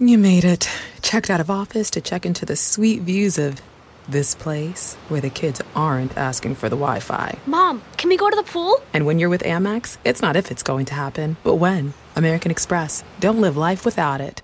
You made it. Checked out of office to check into the sweet views of this place where the kids aren't asking for the Wi Fi. Mom, can we go to the pool? And when you're with Amex, it's not if it's going to happen, but when. American Express. Don't live life without it.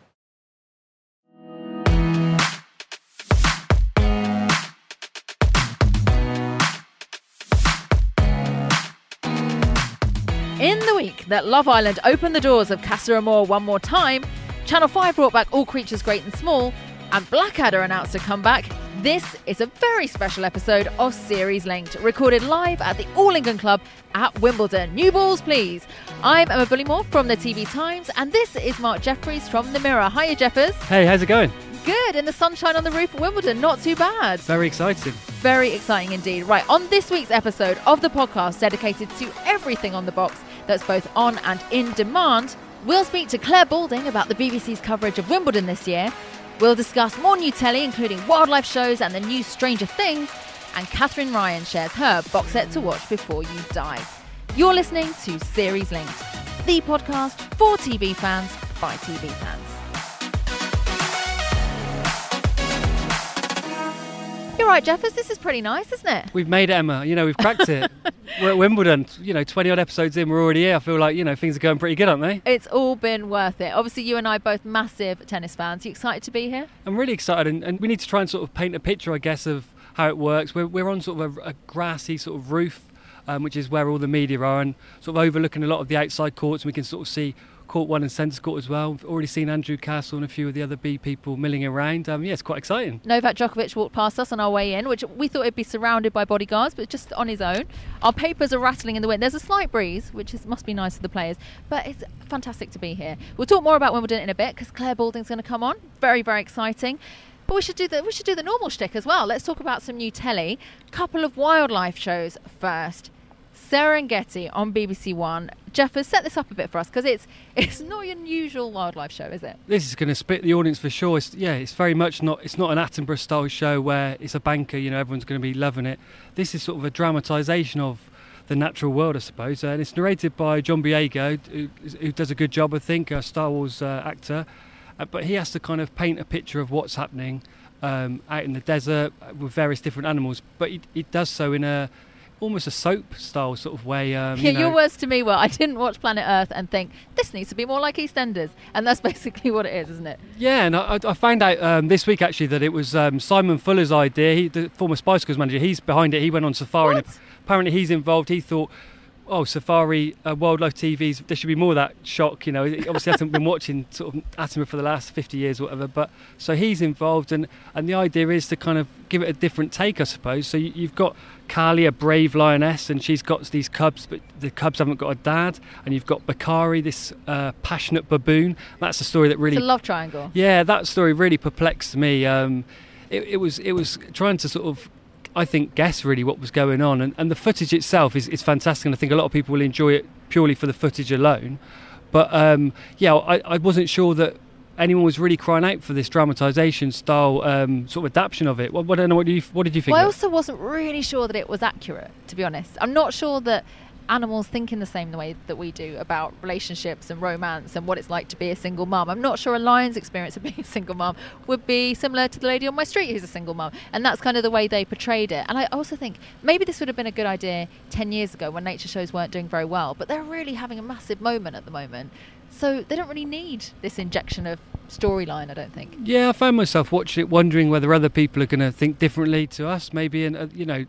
In the week that Love Island opened the doors of Casa Amor one more time, Channel 5 brought back All Creatures Great and Small, and Blackadder announced a comeback. This is a very special episode of Series Linked, recorded live at the All England Club at Wimbledon. New balls, please. I'm Emma Bullimore from the TV Times, and this is Mark Jefferies from The Mirror. Hiya, Jeffers. Hey, how's it going? Good, in the sunshine on the roof of Wimbledon. Not too bad. Very exciting. Very exciting indeed. Right, on this week's episode of the podcast dedicated to everything on the box that's both on and in demand, we'll speak to Clare Balding about the BBC's coverage of Wimbledon this year. We'll discuss more new telly, including wildlife shows and the new Stranger Things. And Katherine Ryan shares her box set to watch before you die. You're listening to Series Linked, the podcast for TV fans by TV fans. You're right, Jeffers. This is pretty nice, isn't it? We've made it, Emma. You know, we've cracked it. we're at Wimbledon. You know, 20 odd episodes in, we're already here. I feel like, you know, things are going pretty good, aren't they? It's all been worth it. Obviously, you and I both massive tennis fans. You excited to be here? I'm really excited, and, and we need to try and sort of paint a picture, I guess, of how it works. We're, we're on sort of a, a grassy sort of roof, um, which is where all the media are, and sort of overlooking a lot of the outside courts, and we can sort of see court one and centre court as well. We've already seen Andrew Castle and a few of the other B people milling around. Um, yeah, it's quite exciting. Novak Djokovic walked past us on our way in, which we thought he'd be surrounded by bodyguards, but just on his own. Our papers are rattling in the wind. There's a slight breeze, which is, must be nice for the players, but it's fantastic to be here. We'll talk more about Wimbledon in a bit because Clare Balding's going to come on. Very, very exciting. But we should do the we should do the normal shtick as well. Let's talk about some new telly. Couple of wildlife shows first. Serengeti on BBC One. Jeff has set this up a bit for us because it's it's not your usual wildlife show, is it? This is going to split the audience for sure. It's, yeah, it's very much not. It's not an Attenborough style show where it's a banker. You know, everyone's going to be loving it. This is sort of a dramatisation of the natural world, I suppose. And it's narrated by John Boyega, who, who does a good job, I think, a Star Wars uh, actor. Uh, but he has to kind of paint a picture of what's happening um, out in the desert with various different animals. But he, he does so in a almost a soap style sort of way. Um, Yeah, you know. your words to me were I didn't watch Planet Earth and think this needs to be more like EastEnders, and that's basically what it is, isn't it? Yeah, and I, I found out um, this week actually that it was um, Simon Fuller's idea. He, the former Spice Girls manager, he's behind it. He went on Safari, and apparently he's involved. He thought, oh, Safari, uh, wildlife TVs, there should be more of that shock. You know, he obviously hasn't been watching sort of Attenborough for the last 50 years or whatever. But so he's involved, and and the idea is to kind of give it a different take, I suppose. So you, you've got Kali, a brave lioness, and she's got these cubs, but the cubs haven't got a dad. And you've got Bakari, this uh, passionate baboon. That's a story that really It's a love triangle. yeah, that story really perplexed me. Um, it, it was it was trying to sort of, I think, guess really what was going on, and, and the footage itself is, is fantastic, and I think a lot of people will enjoy it purely for the footage alone. But um, yeah, I, I wasn't sure that anyone was really crying out for this dramatisation style um, sort of adaptation of it. What, what, I don't know, what, do you, what did you think? Well, I also wasn't really sure that it was accurate, to be honest. I'm not sure that animals think in the same way that we do about relationships and romance and what it's like to be a single mum. I'm not sure a lion's experience of being a single mum would be similar to the lady on my street who's a single mum. And that's kind of the way they portrayed it. And I also think maybe this would have been a good idea 10 years ago when nature shows weren't doing very well, but they're really having a massive moment at the moment. So they don't really need this injection of storyline, I don't think. Yeah, I found myself watching it, wondering whether other people are going to think differently to us, maybe, and uh, you know,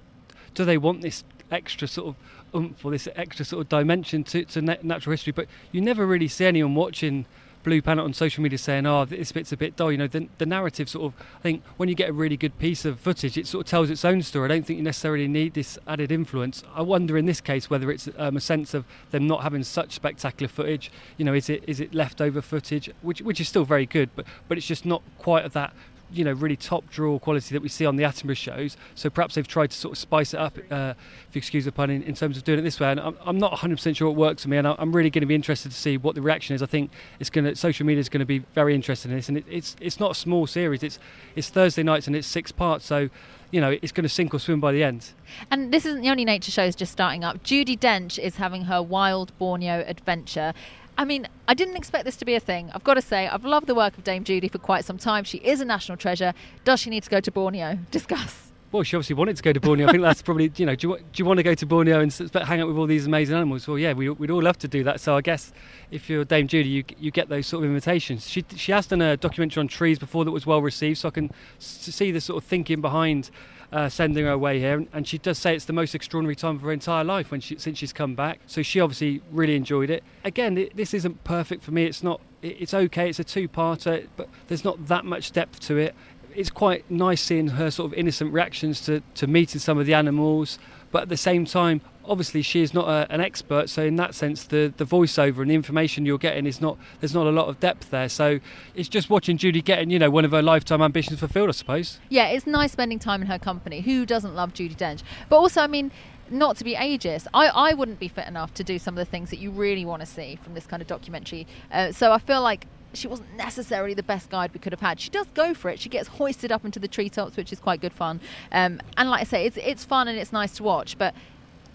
do they want this extra sort of oomph or this extra sort of dimension to, to natural history? But you never really see anyone watching Blue Planet on social media saying, "Oh, this bit's a bit dull." You know, the, the narrative sort of. I think when you get a really good piece of footage, it sort of tells its own story. I don't think you necessarily need this added influence. I wonder in this case whether it's um, a sense of them not having such spectacular footage. You know, is it is it leftover footage, which which is still very good, but but it's just not quite of that you know really top draw quality that we see on the Attenborough shows. So perhaps they've tried to sort of spice it up, uh, if you excuse the pun, in, in terms of doing it this way. And I'm, I'm not 100% sure it works for me, and I'm really going to be interested to see what the reaction is. I think it's going to social media is going to be very interested in this, and it, it's it's not a small series. It's it's Thursday nights and it's six parts, so you know it's going to sink or swim by the end. And this isn't the only nature shows just starting up. Judi Dench is having her wild Borneo adventure. I mean, I didn't expect this to be a thing. I've got to say, I've loved the work of Dame Judi for quite some time. She is a national treasure. Does she need to go to Borneo? Discuss. Well, she obviously wanted to go to Borneo. I think that's probably, you know, do you, do you want to go to Borneo and hang out with all these amazing animals? Well, yeah, we, we'd all love to do that. So I guess if you're Dame Judi, you, you get those sort of invitations. She, she has done a documentary on trees before that was well received, so I can see the sort of thinking behind uh, sending her away here. And she does say it's the most extraordinary time of her entire life when she, since she's come back. So she obviously really enjoyed it. Again, it, this isn't perfect for me. It's not. It, it's okay. It's a two-parter, but there's not that much depth to it it's quite nice seeing her sort of innocent reactions to, to meeting some of the animals, but at the same time, obviously she is not a, an expert. So in that sense, the, the voiceover and the information you're getting is not there's not a lot of depth there. So it's just watching Judi getting you know one of her lifetime ambitions fulfilled, I suppose. Yeah, it's nice spending time in her company. Who doesn't love Judi Dench? But also, I mean. Not to be ageist, I, I wouldn't be fit enough to do some of the things that you really want to see from this kind of documentary. Uh, so I feel like she wasn't necessarily the best guide we could have had. She does go for it. She gets hoisted up into the treetops, which is quite good fun. Um, and like I say, it's it's fun and it's nice to watch, but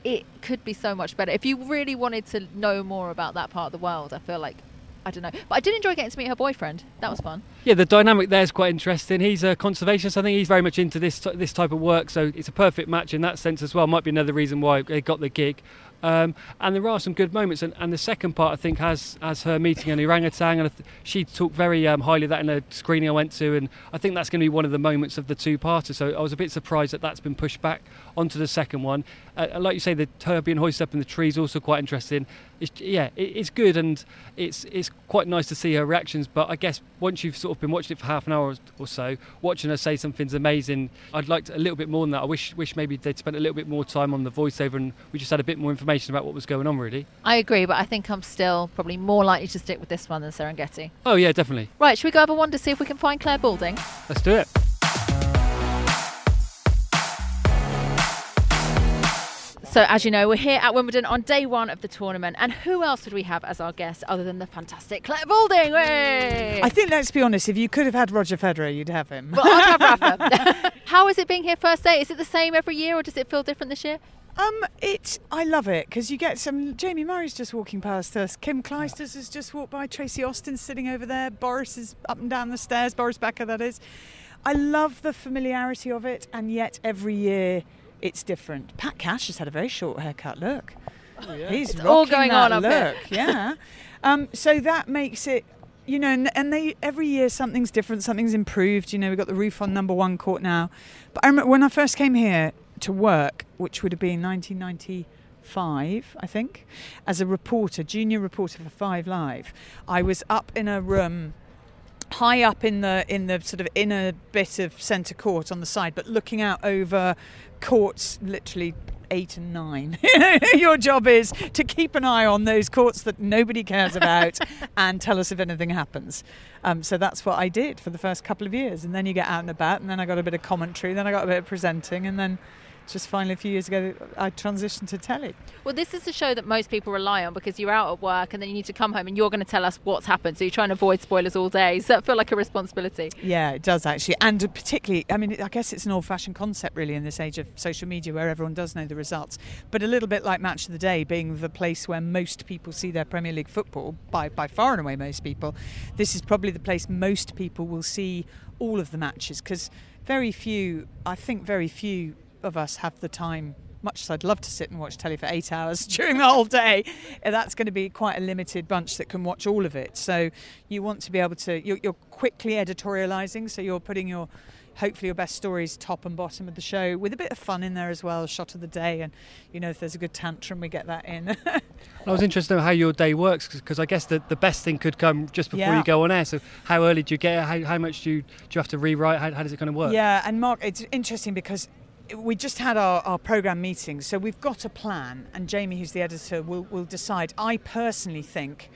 it could be so much better. If you really wanted to know more about that part of the world, I feel like I don't know. But I did enjoy getting to meet her boyfriend. That was fun. Yeah, the dynamic there is quite interesting. He's a conservationist. I think he's very much into this this type of work, so it's a perfect match in that sense as well. Might be another reason why they got the gig. Um, and there are some good moments. And, and, the second part, I think, has has her meeting an orangutan, and she talked very um, highly of that in a screening I went to. And I think that's going to be one of the moments of the two-parter. So I was a bit surprised that that's been pushed back onto the second one. Uh, like you say, the her being hoisted up in the trees also quite interesting. It's, yeah, it, it's good, and it's it's quite nice to see her reactions. But I guess once you've sort of been watching it for half an hour or so, watching her say something's amazing, I'd like a little bit more than that. I wish wish maybe they'd spent a little bit more time on the voiceover, and we just had a bit more information about what was going on. Really, I agree, but I think I'm still probably more likely to stick with this one than Serengeti. Oh yeah, definitely. Right, should we go have a wander see if we can find Clare Balding? Let's do it. So, as you know, we're here at Wimbledon on day one of the tournament. And who else would we have as our guest other than the fantastic Clare Balding? Way! I think, let's be honest, if you could have had Roger Federer, you'd have him. Well, I'd have Rafa. How is it being here first day? Is it the same every year or does it feel different this year? Um, it. I love it because you get some. Jamie Murray's just walking past us. Kim Clijsters has just walked by. Tracy Austin's sitting over there. Boris is up and down the stairs. Boris Becker, that is. I love the familiarity of it, and yet every year it's different. Pat Cash has had a very short haircut. Look, oh, yeah. he's it's all going on up look. here. yeah. Um, so that makes it you know, and, and, they every year something's different, something's improved. You know, we've got the roof on number one court now. But I remember when I first came here to work, which would have been 1995, I think, as a reporter, junior reporter for Five Live. I was up in a room high up in the in the sort of inner bit of centre court on the side, but looking out over courts literally eight and nine. Your job is to keep an eye on those courts that nobody cares about and tell us if anything happens. Um, so that's what I did for the first couple of years. And then you get out and about, and then I got a bit of commentary, then I got a bit of presenting, and then just finally a few years ago I transitioned to telly. Well, this is a show that most people rely on because you're out at work and then you need to come home and you're going to tell us what's happened. So you're trying to avoid spoilers all day. Does that feel like a responsibility? Yeah, it does actually. And particularly, I mean, I guess it's an old fashioned concept really in this age of social media where everyone does know the results. But a little bit like Match of the Day being the place where most people see their Premier League football, by, by far and away most people, this is probably the place most people will see all of the matches because very few, I think very few of us have the time much as I'd love to sit and watch telly for eight hours during the whole day, that's going to be quite a limited bunch that can watch all of it. So you want to be able to, you're, you're quickly editorializing, so you're putting your, hopefully your best stories top and bottom of the show with a bit of fun in there as well, shot of the day, and you know if there's a good tantrum, we get that in. I was interested in how your day works because I guess the, the best thing could come just before Yeah. you go on air. So how early do you get? it? How, how much do you do you have to rewrite? How, how does it kind of work? Yeah, and Mark, it's interesting because we just had our, our program meeting, so we've got a plan, and Jamie, who's the editor, will, will decide. I personally think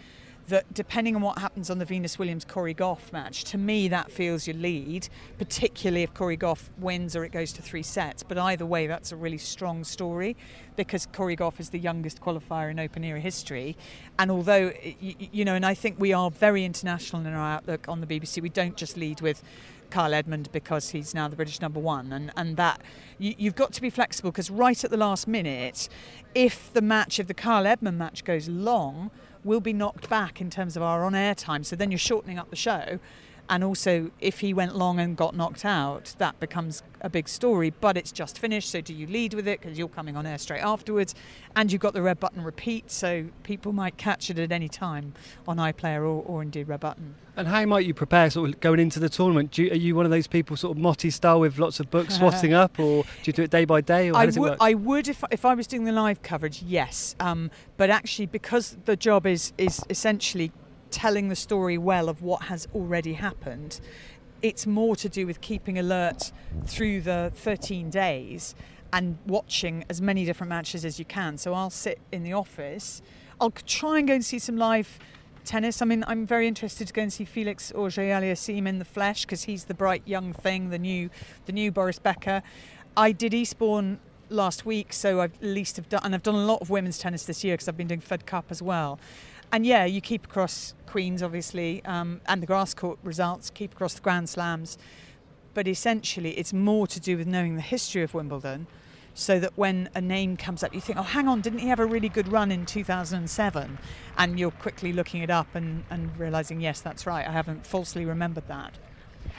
that depending on what happens on the Venus Williams Cori Gauff match, to me that feels your lead, particularly if Cori Gauff wins or it goes to three sets. But either way, that's a really strong story because Cori Gauff is the youngest qualifier in Open era history. And although, you, know, and I think we are very international in our outlook on the BBC, we don't just lead with Kyle Edmund because he's now the British number one, and and that you, you've got to be flexible because right at the last minute, if the match, if the Kyle Edmund match goes long, will be knocked back in terms of our on air time. So then you're shortening up the show. And also, if he went long and got knocked out, that becomes a big story. But it's just finished, so do you lead with it because you're coming on air straight afterwards? And you've got the red button repeat, so people might catch it at any time on iPlayer or, or indeed red button. And how might you prepare sort of going into the tournament? You, are you one of those people sort of Motty style with lots of books swatting up, or do you do it day by day, I would? I would if, if I was doing the live coverage, yes. Um, but actually, because the job is is essentially telling the story well of what has already happened, it's more to do with keeping alert through the 13 days and watching as many different matches as you can. So I'll sit in the office. I'll try and go and see some live tennis. I mean, I'm very interested to go and see Felix Auger-Aliassime in the flesh because he's the bright young thing, the new, the new Boris Becker. I did Eastbourne last week, so I've at least have done, and I've done a lot of women's tennis this year because I've been doing Fed Cup as well. And yeah, you keep across Queens, obviously, um, and the grass court results, keep across the Grand Slams. But essentially, it's more to do with knowing the history of Wimbledon so that when a name comes up, you think, oh, hang on, didn't he have a really good run in 2007? And you're quickly looking it up and, and realizing, yes, that's right, I haven't falsely remembered that.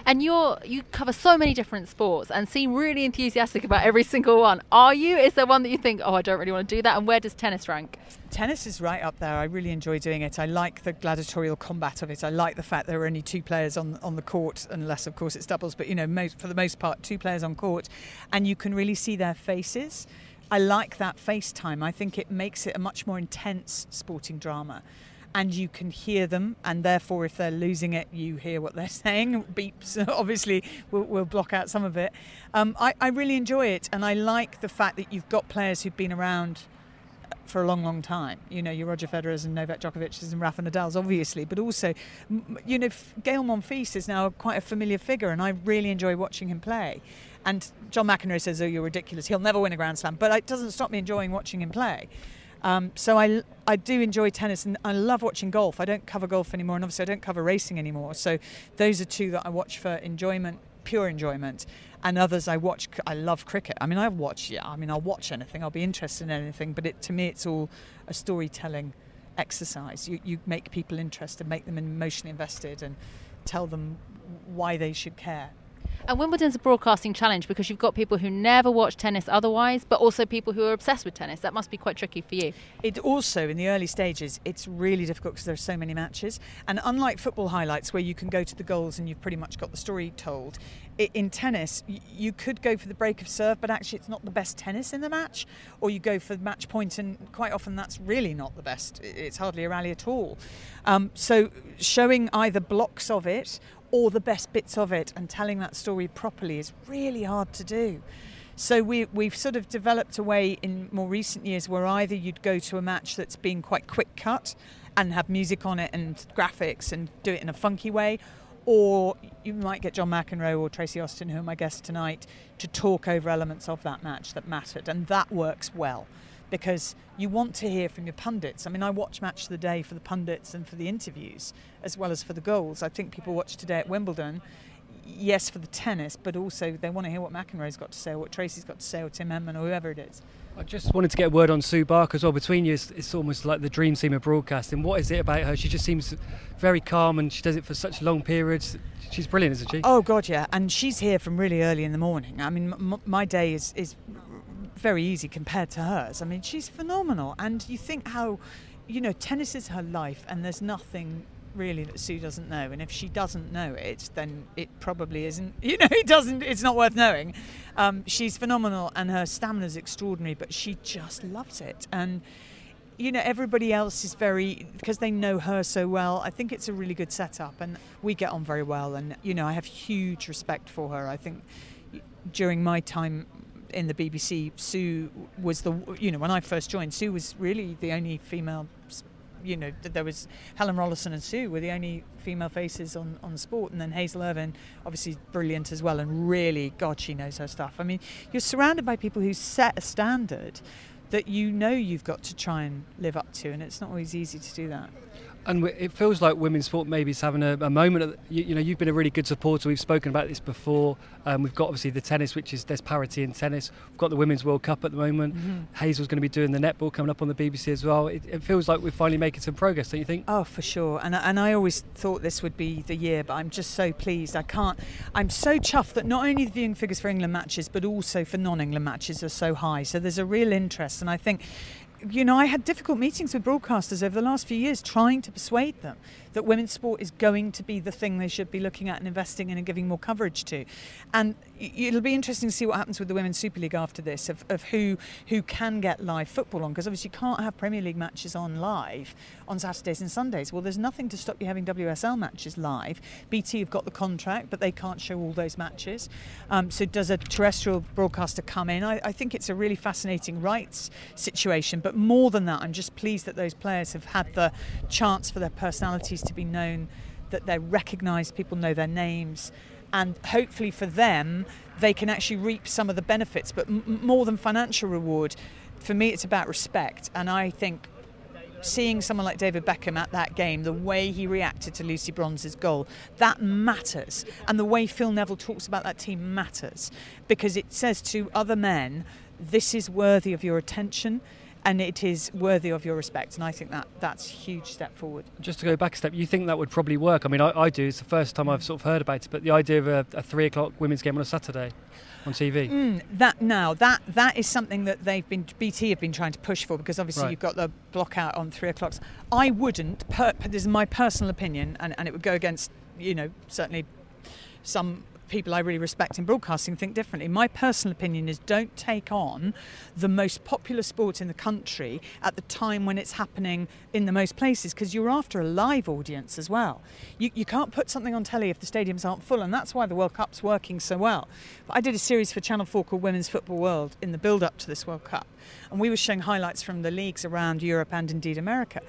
And you're you cover so many different sports and seem really enthusiastic about every single one. Are you? Is there one that you think, oh, I don't really want to do that? And where does tennis rank? Tennis is right up there. I really enjoy doing it. I like the gladiatorial combat of it. I like the fact there are only two players on on the court, unless of course it's doubles. But you know, most, for the most part, two players on court, and you can really see their faces. I like that FaceTime. I think it makes it a much more intense sporting drama and you can hear them, and therefore, if they're losing it, you hear what they're saying. Beeps, obviously, will will block out some of it. Um, I, I really enjoy it, and I like the fact that you've got players who've been around for a long, long time. You know, your Roger Federer's and Novak Djokovic's and Rafa Nadal's, obviously, but also, you know, Gael Monfils is now quite a familiar figure, and I really enjoy watching him play. And John McEnroe says, "Oh, you're ridiculous. He'll never win a Grand Slam," but it doesn't stop me enjoying watching him play. Um, so I, I do enjoy tennis and I love watching golf. I don't cover golf anymore, and obviously I don't cover racing anymore. So those are two that I watch for enjoyment, pure enjoyment. And others I watch. I love cricket. I mean, I watch. Yeah, I mean, I'll watch anything. I'll be interested in anything. But it, to me, it's all a storytelling exercise. You, you make people interested, make them emotionally invested, and tell them why they should care. And Wimbledon's a broadcasting challenge because you've got people who never watch tennis otherwise, but also people who are obsessed with tennis. That must be quite tricky for you. It also, in the early stages, it's really difficult because there are so many matches. And unlike football highlights, where you can go to the goals and you've pretty much got the story told, in tennis, you could go for the break of serve, but actually it's not the best tennis in the match. Or you go for the match point, and quite often that's really not the best. It's hardly a rally at all. Um, so showing either blocks of it or the best bits of it and telling that story properly is really hard to do. So we, we've sort of developed a way in more recent years where either you'd go to a match that's been quite quick cut and have music on it and graphics and do it in a funky way, or you might get John McEnroe or Tracy Austin, who are my guests tonight, to talk over elements of that match that mattered, and that works well because you want to hear from your pundits. I mean, I watch Match of the Day for the pundits and for the interviews, as well as for the goals. I think people watch today at Wimbledon, yes, for the tennis, but also they want to hear what McEnroe's got to say, or what Tracy's got to say, or Tim Henman, or whoever it is. I just wanted to get a word on Sue Barker as well. Between you, it's, it's almost like the dream team of broadcasting. What is it about her? She just seems very calm and she does it for such long periods. She's brilliant, isn't she? Oh, God, yeah. And she's here from really early in the morning. I mean, m- my day is, is very easy compared to hers. I mean, she's phenomenal. And you think how, you know, tennis is her life and there's nothing really that Sue doesn't know. And if she doesn't know it, then it probably isn't, you know, it doesn't, it's not worth knowing. Um, she's phenomenal and her stamina is extraordinary, but she just loves it. And, you know, everybody else is very, because they know her so well, I think it's a really good setup and we get on very well. And, you know, I have huge respect for her. I think during my time in the BBC, Sue was the you know when I first joined, Sue was really the only female. You know, there was Helen Rollason and Sue were the only female faces on, on sport, and then Hazel Irvine, obviously brilliant as well, and really, God, she knows her stuff. I mean, you're surrounded by people who set a standard that you know you've got to try and live up to, and it's not always easy to do that. And it feels like women's sport maybe is having a, a moment. Of, you, you know, you've been a really good supporter. We've spoken about this before. Um, we've got obviously the tennis, which is there's parity in tennis. We've got the Women's World Cup at the moment. Mm-hmm. Hazel's going to be doing the netball coming up on the BBC as well. It, it feels like we're finally making some progress, don't you think? Oh, for sure. And and I always thought this would be the year, but I'm just so pleased. I can't. I'm so chuffed that not only the viewing figures for England matches, but also for non-England matches are so high. So there's a real interest, and I think. You know, I had difficult meetings with broadcasters over the last few years trying to persuade them that women's sport is going to be the thing they should be looking at and investing in and giving more coverage to. And it'll be interesting to see what happens with the Women's Super League after this, of, of who who can get live football on, because obviously you can't have Premier League matches on live on Saturdays and Sundays. Well, there's nothing to stop you having WSL matches live. BT have got the contract, but they can't show all those matches. Um, so does a terrestrial broadcaster come in? I, I think it's a really fascinating rights situation, but more than that, I'm just pleased that those players have had the chance for their personalities to be known, that they're recognised, people know their names, and hopefully for them, they can actually reap some of the benefits. But m- more than financial reward, for me, it's about respect, and I think seeing someone like David Beckham at that game, the way he reacted to Lucy Bronze's goal, that matters. And the way Phil Neville talks about that team matters because it says to other men, this is worthy of your attention and it is worthy of your respect. And I think that that's a huge step forward. Just to go back a step, you think that would probably work? I mean, I, I do. It's the first time I've sort of heard about it, but the idea of a, a three o'clock women's game on a Saturday on TV. Mm, that now that that is something that they've been BT have been trying to push for because obviously Right. you've got the block out on three o'clocks. I wouldn't. Per, this is my personal opinion, and, and it would go against you know certainly some people I really respect in broadcasting think differently. My personal opinion is don't take on the most popular sport in the country at the time when it's happening in the most places because you're after a live audience as well. You, you can't put something on telly if the stadiums aren't full, and that's why the World Cup's working so well. But I did a series for Channel 4 called Women's Football World in the build up to this World Cup, and we were showing highlights from the leagues around Europe and indeed America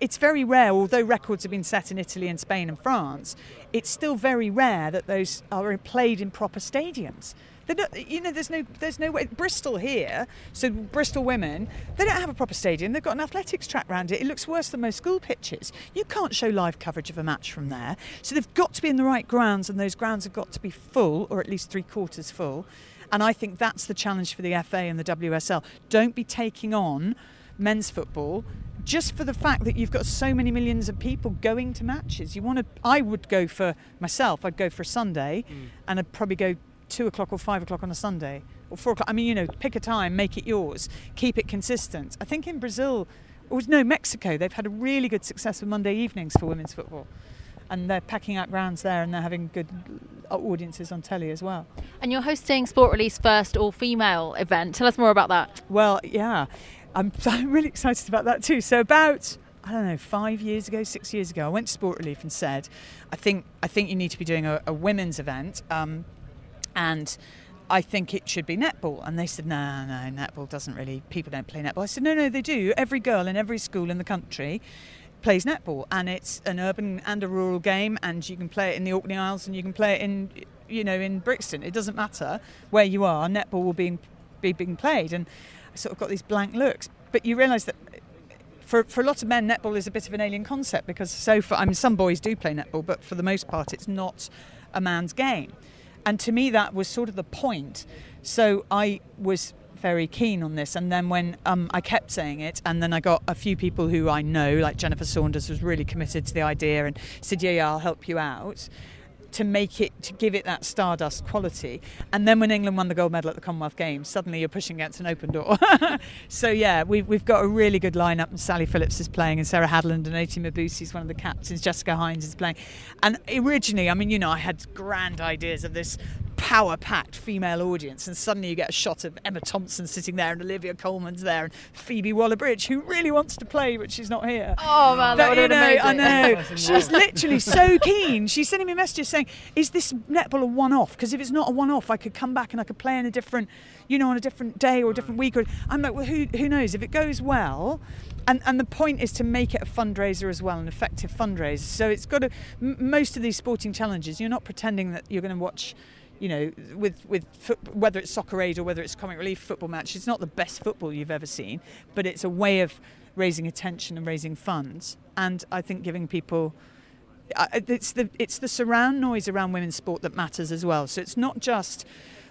it's very rare, although records have been set in Italy and Spain and France, it's still very rare that those are played in proper stadiums. Not, you know, there's no, there's no way. Bristol here, so Bristol women, they don't have a proper stadium. They've got an athletics track around it. It looks worse than most school pitches. You can't show live coverage of a match from there. So they've got to be in the right grounds, and those grounds have got to be full, or at least three quarters full. And I think that's the challenge for the FA and the WSL. Don't be taking on men's football just for the fact that you've got so many millions of people going to matches. You want to? I would go for myself. I'd go for a Sunday, mm. and I'd probably go two o'clock or five o'clock on a Sunday or four o'clock. I mean, you know, pick a time, make it yours, keep it consistent. I think in Brazil, or no, Mexico, they've had a really good success with Monday evenings for women's football. And they're packing out grounds there and they're having good audiences on telly as well. And you're hosting Sport Relief's first all female event. Tell us more about that. Well, yeah, I'm, I'm really excited about that too. So about I don't know five years ago, six years ago, I went to Sport Relief and said, I think I think you need to be doing a, a women's event, um, and I think it should be netball. And they said, no, no, netball doesn't really. People don't play netball. I said, no, no, they do. Every girl in every school in the country plays netball, and it's an urban and a rural game, and you can play it in the Orkney Isles, and you can play it in, you know, in Brixton. It doesn't matter where you are. Netball will be be being played, and I sort of got these blank looks. But you realise that for, for a lot of men, netball is a bit of an alien concept because so far, I mean, some boys do play netball, but for the most part, it's not a man's game. And to me, that was sort of the point. So I was very keen on this. And then when um, I kept saying it, and then I got a few people who I know, like Jennifer Saunders, was really committed to the idea and said, "Yeah, yeah, I'll help you out." To make it, to give it that stardust quality. And then when England won the gold medal at the Commonwealth Games, suddenly you're pushing against an open door. so yeah, we've, we've got a really good lineup. And Sally Phillips is playing, and Sarah Hadland and Oti Mabuse is one of the captains. Jessica Hynes is playing. And originally, I mean, you know, I had grand ideas of this power packed female audience, and suddenly you get a shot of Emma Thompson sitting there, and Olivia Colman's there, and Phoebe Waller Bridge, who really wants to play, but she's not here. Oh man, that But, would you have know, I know. She's literally so keen. She's sending me messages saying, "Is this netball a one-off? Because if it's not a one-off, I could come back and I could play in a different, you know, on a different day or a different week." Or I'm like, "Well, who who knows? If it goes well." And, and the point is to make it a fundraiser as well, an effective fundraiser. So it's got to. M- most of these sporting challenges, you're not pretending that you're going to watch you know, with with whether it's soccer aid or whether it's comic relief football match, it's not the best football you've ever seen, but it's a way of raising attention and raising funds. And I think giving people it's the it's the surround noise around women's sport that matters as well. So it's not just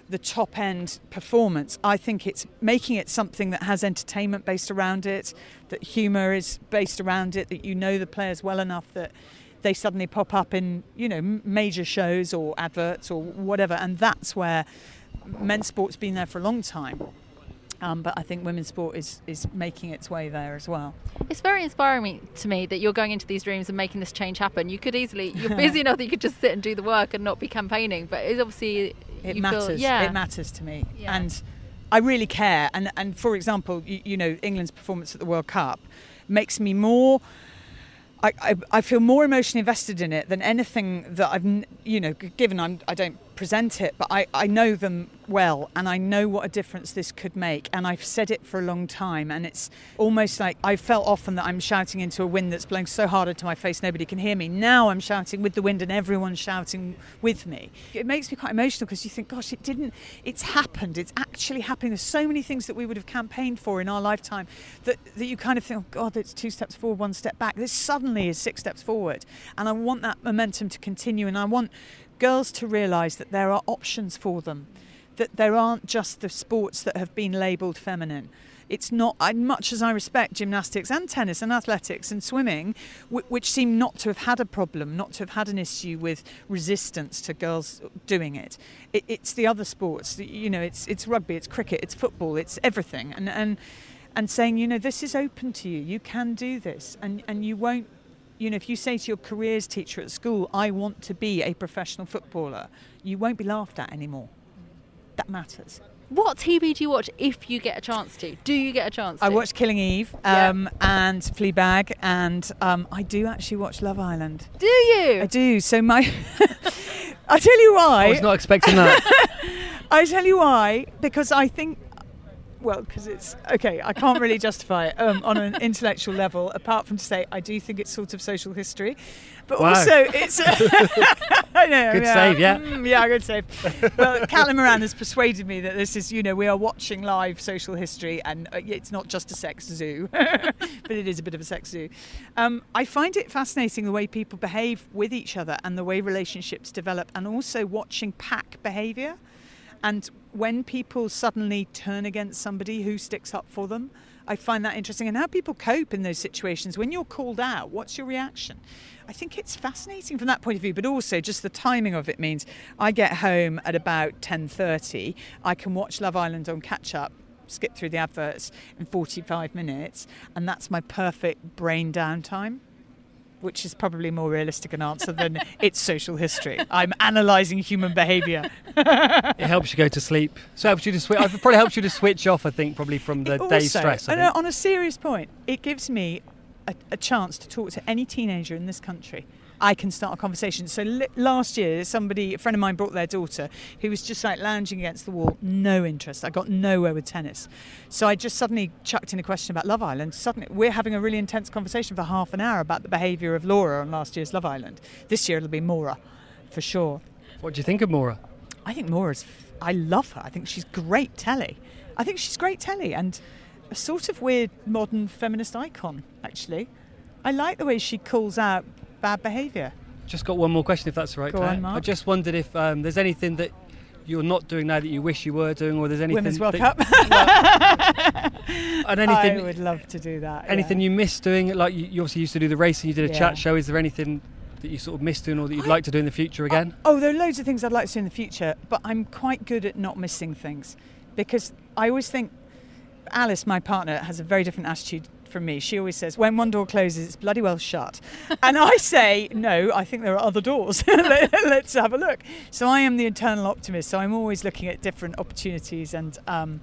the top end performance. I think it's making it something that has entertainment based around it, that humour is based around it, that you know the players well enough that they suddenly pop up in you know major shows or adverts or whatever, and that's where men's sport's been there for a long time. Um, but I think women's sport is, is making its way there as well. It's very inspiring to me that you're going into these dreams and making this change happen. You could easily, you're busy enough that you could just sit and do the work and not be campaigning, but it's obviously. It matters. Feel, yeah. It matters to me. Yeah. And I really care. And, and for example, you, you know, England's performance at the World Cup makes me more I, I, feel more emotionally invested in it than anything that I've, you know, given I'm, I don't present it, but I, I know them well and I know what a difference this could make. And I've said it for a long time. And it's almost like I felt often that I'm shouting into a wind that's blowing so hard into my face nobody can hear me. Now I'm shouting with the wind and everyone's shouting with me. It makes me quite emotional because you think, gosh, it didn't, it's happened. It's actually happening. There's so many things that we would have campaigned for in our lifetime that, that you kind of think, oh God, it's two steps forward, one step back. This suddenly is six steps forward. And I want that momentum to continue. And I want girls to realise that there are options for them, that there aren't just the sports that have been labelled feminine. It's not, much as I respect gymnastics and tennis and athletics and swimming, which seem not to have had a problem, not to have had an issue with resistance to girls doing it. it it's the other sports, you know, it's, it's rugby, it's cricket, it's football, it's everything. And, and, and saying, you know, this is open to you, you can do this, and, and you won't you know, if you say to your careers teacher at school, I want to be a professional footballer, you won't be laughed at anymore. That matters. What TV do you watch if you get a chance to? Do you get a chance to? I watch Killing Eve um, yeah. and Fleabag, and um, I do actually watch Love Island. Do you? I do. So my. I tell you why. I was not expecting that. I tell you why, because I think well, because it's okay. I can't really justify it um, on an intellectual level, apart from to say I do think it's sort of social history, but wow. also it's. I know. Good yeah, save, yeah. Mm, yeah, good save. well, Caitlin Moran has persuaded me that this is, you know, we are watching live social history, and uh, it's not just a sex zoo, but it is a bit of a sex zoo. Um, I find it fascinating the way people behave with each other and the way relationships develop, and also watching pack behaviour. And when people suddenly turn against somebody who sticks up for them, I find that interesting. And how people cope in those situations. When you're called out, what's your reaction? I think it's fascinating from that point of view, but also just the timing of it means I get home at about 10:30. I can watch Love Island on catch up skip through the adverts in 45 minutes and that's my perfect brain downtime which is probably more realistic an answer than it's social history. I'm analysing human behaviour. it helps you go to sleep. So it helps you to switch. It probably helps you to switch off. I think probably from the also, day's stress. And uh, on a serious point, it gives me a, a chance to talk to any teenager in this country I can start a conversation. So li- last year, somebody, a friend of mine, brought their daughter who was just like lounging against the wall, no interest. I got nowhere with tennis. So I just suddenly chucked in a question about Love Island. Suddenly, we're having a really intense conversation for half an hour about the behaviour of Laura on last year's Love Island. This year, it'll be Maura, for sure. What do you think of Maura? I think Maura's. F- I love her. I think she's great telly. I think she's great telly and a sort of weird modern feminist icon, actually. I like the way she calls out bad behaviour. Just got one more question, if that's all right. Go on, Mark. I just wondered if um, there's anything that you're not doing now that you wish you were doing, or there's anything. Women's World that, Cup. and anything. I would love to do that. Anything yeah. you miss doing? Like you, you, obviously used to do the racing, you did a yeah. chat show. Is there anything that you sort of miss doing, or that you'd I, like to do in the future again? oh, there are loads of things I'd like to do in the future, but I'm quite good at not missing things because I always think Alice, my partner, has a very different attitude from me. She always says, when one door closes, it's bloody well shut. and I say, no, I think there are other doors. Let's have a look. So I am the internal optimist. So I'm always looking at different opportunities. And um,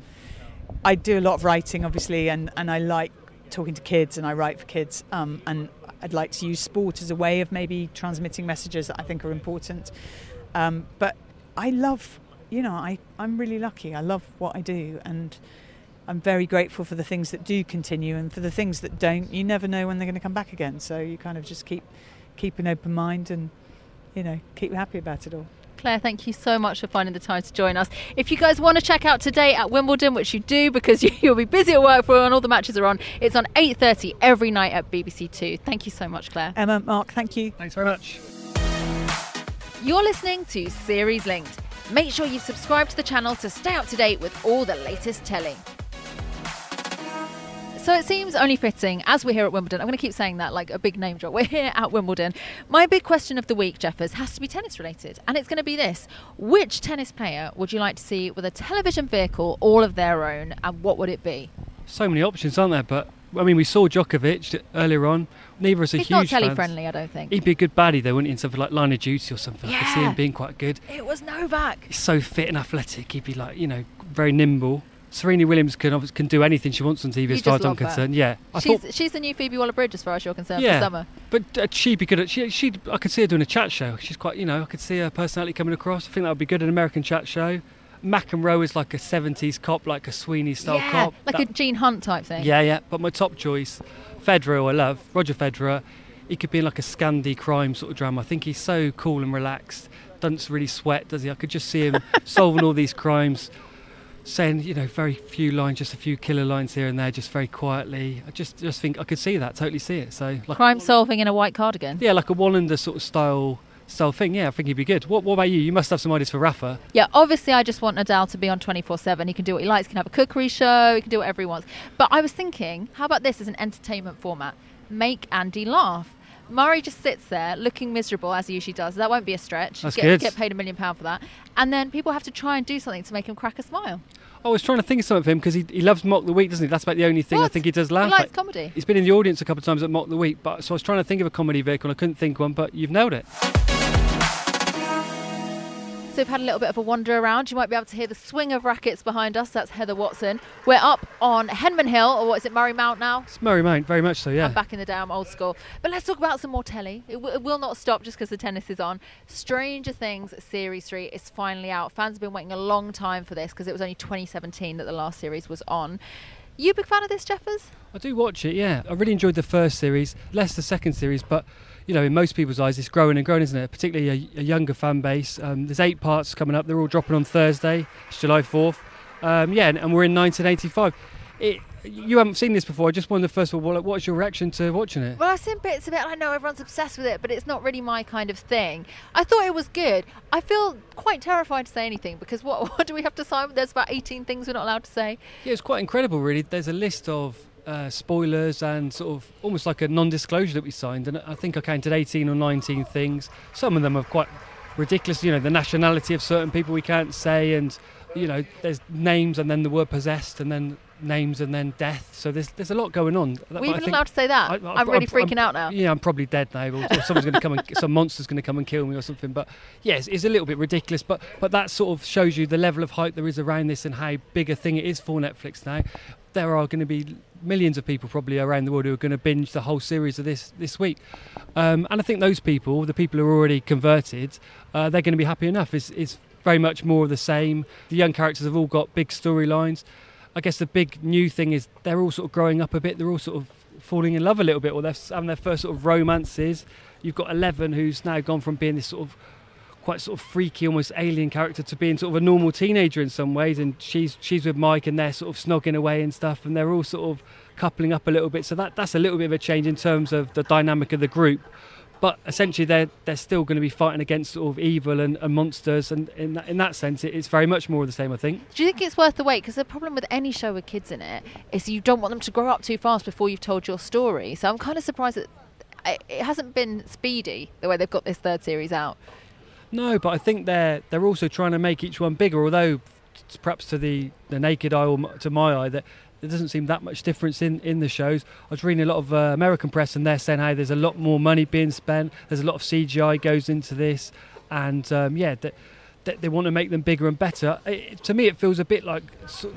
I do a lot of writing, obviously, and, and I like talking to kids and I write for kids. Um, and I'd like to use sport as a way of maybe transmitting messages that I think are important. Um, but I love, you know, I, I'm really lucky. I love what I do. And I'm very grateful for the things that do continue and for the things that don't. You never know when they're going to come back again. So you kind of just keep keep an open mind and you know, keep happy about it all. Clare, thank you so much for finding the time to join us. If you guys want to check out today at Wimbledon, which you do because you'll be busy at work for when all the matches are on, it's on 8:30 every night at BBC Two. Thank you so much, Clare. Emma, Mark, thank you. Thanks very much. You're listening to Series Linked. Make sure you subscribe to the channel to stay up to date with all the latest telly. So it seems only fitting, as we're here at Wimbledon, I'm going to keep saying that like a big name drop. We're here at Wimbledon. My big question of the week, Jeffers, has to be tennis related. And it's going to be this Which tennis player would you like to see with a television vehicle all of their own, and what would it be? So many options, aren't there? But I mean, we saw Djokovic earlier on. Neither is a are He's huge not telly friendly, I don't think. He'd be a good baddie though, wouldn't he? In something like Line of Duty or something. I could see him being quite good. It was Novak. He's so fit and athletic. He'd be like, you know, very nimble. Serena Williams can can do anything she wants on TV You as far as I'm concerned. Yeah, I She's, thought, she's the new Phoebe Waller-Bridge as far as you're concerned Yeah. for summer. but uh, she'd be good at. She, she, I could see her doing a chat show. She's quite, you know, I could see her personality coming across. I think that would be good. An American chat show. Mac and McEnroe is like a 70s cop, like a Sweeney style yeah, cop. like That- a Gene Hunt type thing. Yeah, yeah. But my top choice, Federer, I love, Roger Federer. He could be in like a Scandi crime sort of drama. I think he's so cool and relaxed. Doesn't really sweat, does he? I could just see him solving all these crimes, saying, you know, very few lines, just a few killer lines here and there, just very quietly. I just, just think I could see that, totally see it. So, like, Crime solving in a white cardigan. yeah, like a Wallander sort of style, style thing. Yeah, I think he'd be good. What, what about you? You must have some ideas for Rafa. Yeah, obviously, I just want Nadal to be on 24 7. He can do what he likes, he can have a cookery show, he can do whatever he wants. But I was thinking, how about this as an entertainment format? Make Andy laugh. Murray just sits there looking miserable as he usually does. That won't be a stretch. That's get, good. get paid a million pounds for that. And then people have to try and do something to make him crack a smile. Oh, I was trying to think of something for him because he, he loves Mock the Week, doesn't he? That's about the only thing I think he does laugh he likes at. comedy. He's been in the audience a couple of times at Mock the Week, but so I was trying to think of a comedy vehicle and I couldn't think of one, but you've nailed it. So we've had a little bit of a wander around. You might be able to hear the swing of rackets behind us. That's Heather Watson. We're up on Henman Hill, or what is it, Murray Mount now? It's Murray Mount, very much so, yeah. I'm back in the day. I'm old school. But let's talk about some more telly. It, w- it will not stop just because the tennis is on. Stranger Things Series 3 is finally out. Fans have been waiting a long time for this because it was only 2017 that the last series was on. You a big fan of this, Jeffers? I do watch it, yeah. I really enjoyed the first series, less the second series, but you know, in most people's eyes, it's growing and growing, isn't it? Particularly a, a younger fan base. Um, there's eight parts coming up. They're all dropping on Thursday. It's July 4th. Um, yeah, and, and we're in 1985. It, you haven't seen this before. I just wondered, first of all, what, what's your reaction to watching it? Well, I've seen bits of it. I know everyone's obsessed with it, but it's not really my kind of thing. I thought it was good. I feel quite terrified to say anything because what, what do we have to sign? There's about 18 things we're not allowed to say. Yeah, it's quite incredible, really. There's a list of uh, spoilers and sort of almost like a non-disclosure that we signed, and I think I counted 18 or 19 things. Some of them are quite ridiculous. You know, the nationality of certain people we can't say, and you know, there's names and then the word possessed, and then names and then death. So there's there's a lot going on. We're even allowed to say that. I- am really I'm- freaking I'm- out now. Yeah, I'm probably dead now, or, or someone's going to come and some monster's going to come and kill me or something. But yes, it's a little bit ridiculous. But but that sort of shows you the level of hype there is around this and how big a thing it is for Netflix now. There are going to be millions of people probably around the world who are going to binge the whole series of this this week. Um, and I think those people, the people who are already converted, uh, they're going to be happy enough. It's, it's very much more of the same. The young characters have all got big storylines. I guess the big new thing is they're all sort of growing up a bit. They're all sort of falling in love a little bit, or they're having their first sort of romances. You've got Eleven, who's now gone from being this sort of quite sort of freaky, almost alien character to being sort of a normal teenager in some ways. And she's she's with Mike, and they're sort of snogging away and stuff, and they're all sort of coupling up a little bit. So that that's a little bit of a change in terms of the dynamic of the group. But essentially, they're they're still going to be fighting against sort of evil and, and monsters, and in that, in that sense, it, it's very much more of the same, I think. Do you think it's worth the wait? Because the problem with any show with kids in it is you don't want them to grow up too fast before you've told your story. So I'm kind of surprised that it hasn't been speedy the way they've got this third series out. No, but I think they're they're also trying to make each one bigger. Although perhaps to the, the naked eye or to my eye, that there doesn't seem that much difference in, in the shows. I was reading a lot of uh, American press, and they're saying how there's a lot more money being spent. There's a lot of CGI goes into this, and um, yeah, that. that They want to make them bigger and better. It, to me, it feels a bit like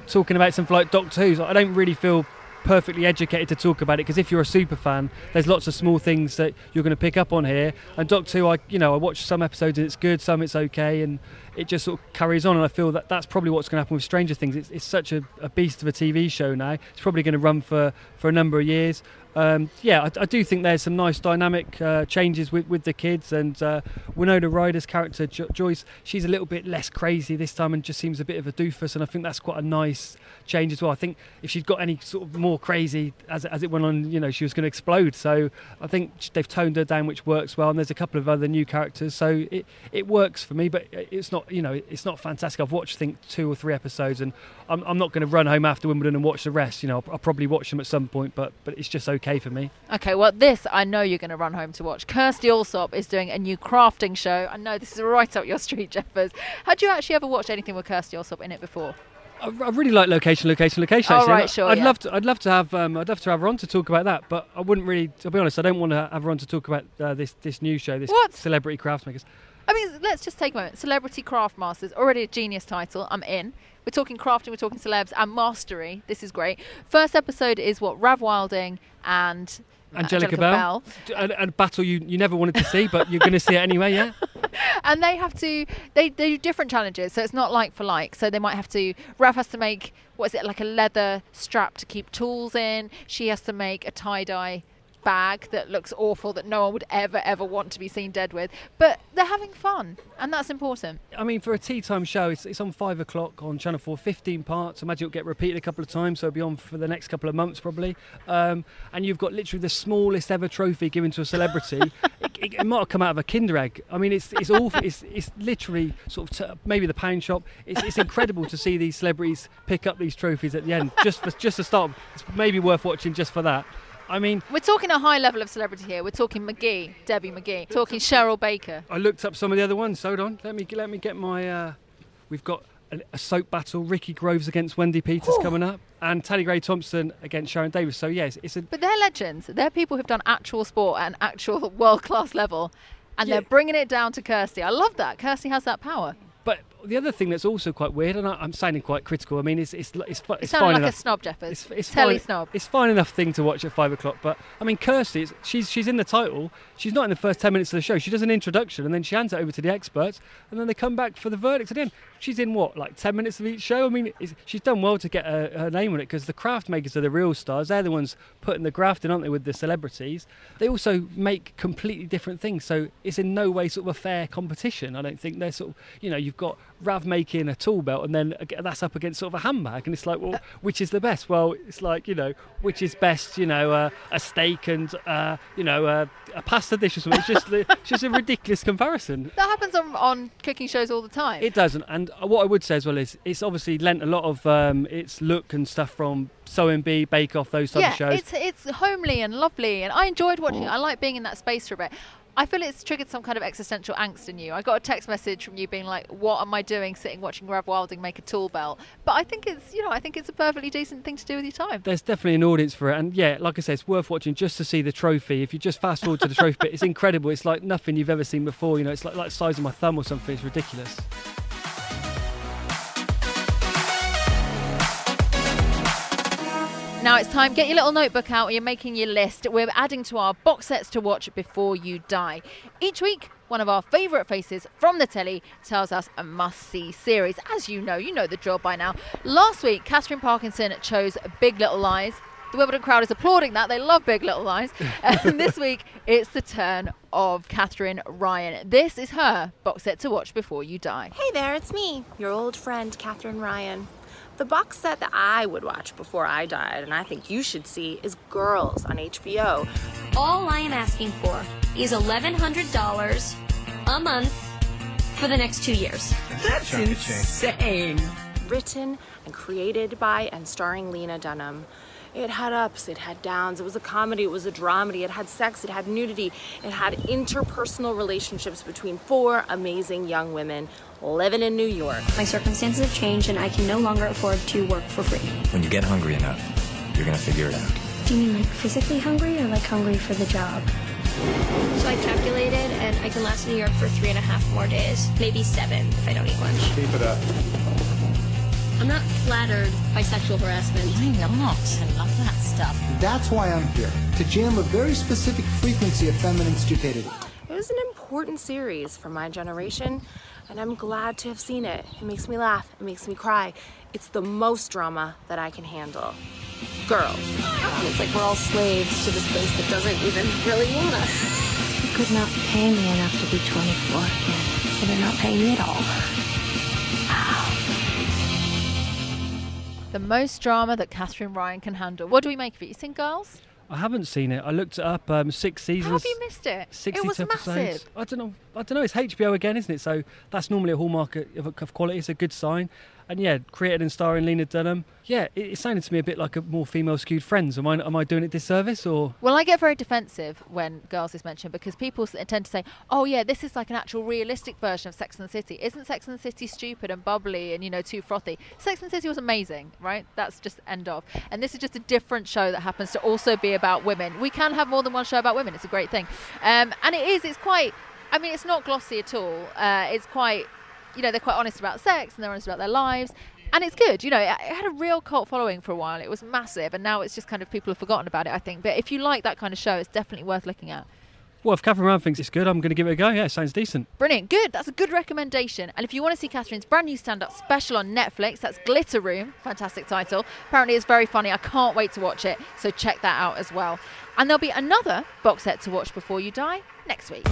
talking about something like Doctor Who. I don't really feel perfectly educated to talk about it because if you're a super fan, there's lots of small things that you're going to pick up on here. And Doctor Who, I you know I watch some episodes and it's good, some it's okay, and it just sort of carries on. And I feel that that's probably what's going to happen with Stranger Things. It's, it's such a, a beast of a TV show now. It's probably going to run for for a number of years. um, yeah, I, I, do think there's some nice dynamic uh, changes with, with the kids. And uh, Winona Ryder's character, jo- Joyce, she's a little bit less crazy this time and just seems a bit of a doofus. And I think that's quite a nice change as well. I think if she'd got any sort of more crazy as, as it went on, you know, she was going to explode. So I think they've toned her down, which works well. And there's a couple of other new characters, so it, it works for me. But it's not, you know, it's not fantastic. I've watched, I think, two or three episodes, and I'm, I'm not going to run home after Wimbledon and watch the rest. You know, I'll, I'll, probably watch them at some point, but but it's just okay for me. Okay, well, this I know you're going to run home to watch. Kirstie Allsopp is doing a new crafting show. I know this is right up your street, Jeffers. Had you actually ever watched anything with Kirstie Allsopp in it before? I, I really like location, location, location. Actually, oh, right, sure. I'd yeah. love to. I'd love to have. Um, I'd love to have her on to talk about that, but I wouldn't really. To be honest, I don't want to have her on to talk about uh, this this new show, this what? celebrity craft makers. I mean, let's just take a moment. Celebrity Craft Masters, already a genius title. I'm in. We're talking crafting, we're talking celebs, and mastery. This is great. First episode is what Rav Wilding and uh, Angelica, Angelica Bell, Bell. A, a, battle you, you never wanted to see, but you're going to see it anyway, yeah. and they have to they, they do different challenges, so it's not like for like. So they might have to Rav has to make what is it like a leather strap to keep tools in. She has to make a tie dye bag that looks awful that no one would ever ever want to be seen dead with. But they're having fun and that's important. I mean for a tea time show it's, it's on five o'clock on channel 4 15 parts. I imagine it'll get repeated a couple of times so it'll be on for the next couple of months probably. Um, and you've got literally the smallest ever trophy given to a celebrity. It, it, it, might have come out of a kinder egg. I mean it's it's awful. It's, it's literally sort of t- maybe the pound shop. It's, it's incredible to see these celebrities pick up these trophies at the end just for just to start. It's maybe worth watching just for that I mean, we're talking a high level of celebrity here. We're talking McGee, Debbie McGee, talking Cheryl Baker. I looked up some of the other ones. Hold on, let me let me get my. Uh, we've got a, a, soap battle. Ricky Groves against Wendy Peters Ooh. coming up, and Tanni Grey-Thompson against Sharon Davies. So yes, it's a. But they're legends. They're people who've done actual sport at an actual world class level, and yeah. they're bringing it down to Kirstie. I love that. Kirstie has that power. But the other thing that's also quite weird, and I, am sounding quite critical. I mean, it's it's it's, it's, it's fine like enough. a snob, Jeffers. It's, it's Telly fine, snob. It's fine enough thing to watch at five o'clock. But I mean, Kirstie, she's she's in the title. She's not in the first ten minutes of the show. She does an introduction, and then she hands it over to the experts, and then they come back for the verdict at the end. She's in what, like ten minutes of each show? I mean, she's done well to get her, her name on it because the craft makers are the real stars. They're the ones putting the graft in, aren't they, with the celebrities? They also make completely different things, so it's in no way sort of a fair competition. I don't think they're sort of, you know, you've got Rav making a tool belt, and then that's up against sort of a handbag, and it's like, well, which is the best? Well, it's like you know, which is best? You know, uh, a steak and uh, you know uh, a pasta dish or something. It's just it's just a ridiculous comparison. That happens on, on cooking shows all the time. It doesn't, and what I would say as well is it's obviously lent a lot of um, its look and stuff from Sewing Bee, Bake Off, those type yeah, of shows. it's it's homely and lovely, and I enjoyed watching it. I like being in that space for a bit. I feel it's triggered some kind of existential angst in you. I got a text message from you being like, "What am I doing, sitting watching Rav Wilding make a tool belt?" But I think it's, you know, I think it's a perfectly decent thing to do with your time. There's definitely an audience for it, and yeah, like I said, it's worth watching just to see the trophy. If you just fast forward to the trophy bit, it's incredible. It's like nothing you've ever seen before. You know, it's like like the size of my thumb or something. It's ridiculous. Now it's time. Get your little notebook out. You're making your list. We're adding to our box sets to watch before you die. Each week, one of our favourite faces from the telly tells us a must-see series. As you know, you know the drill by now. Last week, Katherine Parkinson chose Big Little Lies. The Wimbledon crowd is applauding that. They love Big Little Lies. and this week, it's the turn of Katherine Ryan. This is her box set to watch before you die. Hey there, it's me, your old friend, Katherine Ryan. The box set that I would watch before I died, and I think you should see, is Girls on HBO. All I am asking for is $1,100 a month for the next two years. That's insane. Written and created by and starring Lena Dunham. It had ups, it had downs, it was a comedy, it was a dramedy, it had sex, it had nudity, it had interpersonal relationships between four amazing young women living in New York. My circumstances have changed and I can no longer afford to work for free. When you get hungry enough, you're gonna figure it out. Do you mean like physically hungry or like hungry for the job? So I calculated and I can last in New York for three and a half more days, maybe seven if I don't eat lunch. Keep it up. I'm not flattered by sexual harassment. I'm not. I love that stuff. That's why I'm here, to jam a very specific frequency of feminine stupidity. It was an important series for my generation, and I'm glad to have seen it. It makes me laugh, it makes me cry. It's the most drama that I can handle. girls. It's like we're all slaves to this place that doesn't even really want us. You could not pay me enough to be 24 again. And they're not paying me at all. The most drama that Katherine Ryan can handle. What do we make of it? You seen Girls? I haven't seen it. I looked it up. Um, six seasons. How have you missed it? 62 it was episodes. massive. I don't know. I don't know. It's HBO again, isn't it? So that's normally a hallmark of, of quality. It's a good sign. And yeah, created and starring Lena Dunham. Yeah, it, it sounded to me a bit like a more female skewed Friends. Am I am I doing it disservice or? Well, I get very defensive when Girls is mentioned because people tend to say, "Oh yeah, this is like an actual realistic version of Sex and the City." Isn't Sex and the City stupid and bubbly and you know too frothy? Sex and the City was amazing, right? That's just end of. And this is just a different show that happens to also be about women. We can have more than one show about women. It's a great thing, um, and it is. It's quite. I mean, it's not glossy at all. Uh, it's quite. You know, they're quite honest about sex and they're honest about their lives. And it's good, you know. It, it had a real cult following for a while. It was massive, and now it's just kind of people have forgotten about it. I think. But if you like that kind of show, it's definitely worth looking at. Well, if Katherine Ryan thinks it's good, I'm going to give it a go. Yeah, it sounds decent. Brilliant, good. That's a good recommendation. And if you want to see Katherine's brand new stand-up special on Netflix, that's Glitter Room. Fantastic title. Apparently, it's very funny. I can't wait to watch it. So check that out as well. And there'll be another box set to watch before you die next week.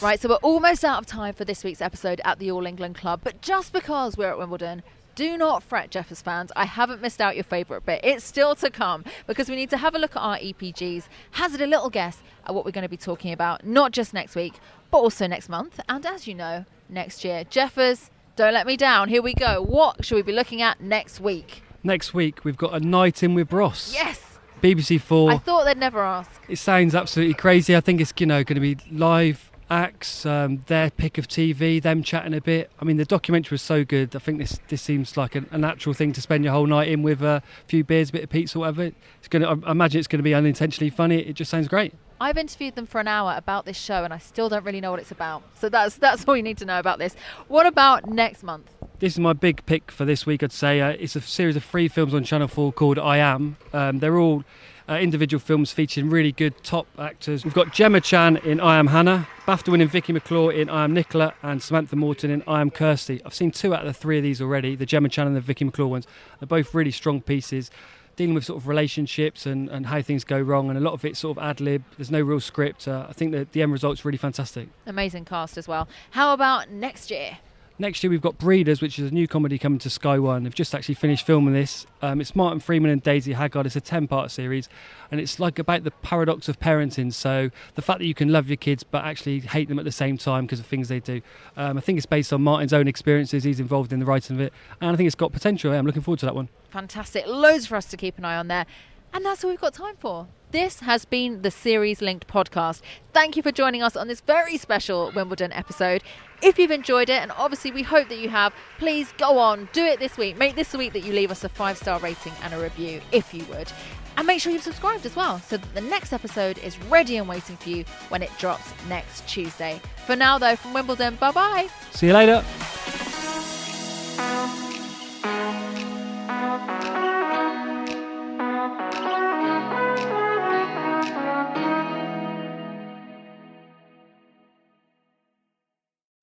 Right, so we're almost out of time for this week's episode at the All England Club, but just because we're at Wimbledon, do not fret, Jeffers fans. I haven't missed out your favourite bit. It's still to come because we need to have a look at our EPGs, hazard a little guess at what we're going to be talking about, not just next week, but also next month, and as you know, next year. Jeffers, don't let me down. Here we go. What should we be looking at next week? Next week we've got a night in with Ross. Yes! BBC Four. I thought they'd never ask. It sounds absolutely crazy. I think it's you know going to be live acts, um, their pick of TV, them chatting a bit. I mean, the documentary was so good. I think this this seems like a, a natural thing to spend your whole night in with a few beers, a bit of pizza, whatever. It's to. I imagine it's going to be unintentionally funny. It just sounds great. I've interviewed them for an hour about this show and I still don't really know what it's about. So that's that's all you need to know about this. What about next month? This is my big pick for this week. I'd say uh, it's a series of three films on Channel Four called I Am. Um, they're all uh, individual films featuring really good top actors. We've got Gemma Chan in I Am Hannah, BAFTA winning Vicky McClure in I Am Nicola, and Samantha Morton in I Am Kirsty. I've seen two out of the three of these already, the Gemma Chan and the Vicky McClure ones. They're both really strong pieces, dealing with sort of relationships and, and how things go wrong, and a lot of it's sort of ad lib. There's no real script. Uh, I think that the end result's really fantastic. Amazing cast as well. How about next year? Next year we've got Breeders, which is a new comedy coming to Sky One. They've just actually finished filming this. Um, it's Martin Freeman and Daisy Haggard. It's a ten-part series, and it's like about the paradox of parenting. So the fact that you can love your kids but actually hate them at the same time because of things they do. Um, I think it's based on Martin's own experiences. He's involved in the writing of it, and I think it's got potential. Yeah, I'm looking forward to that one. Fantastic. Loads for us to keep an eye on there. And that's all we've got time for. This has been the Series Linked podcast. Thank you for joining us on this very special Wimbledon episode. If you've enjoyed it, and obviously we hope that you have, please go on, do it this week. Make this the week that you leave us a five star rating and a review, if you would. And make sure you've subscribed as well, so that the next episode is ready and waiting for you when it drops next Tuesday. For now, though, from Wimbledon, bye bye. See you later.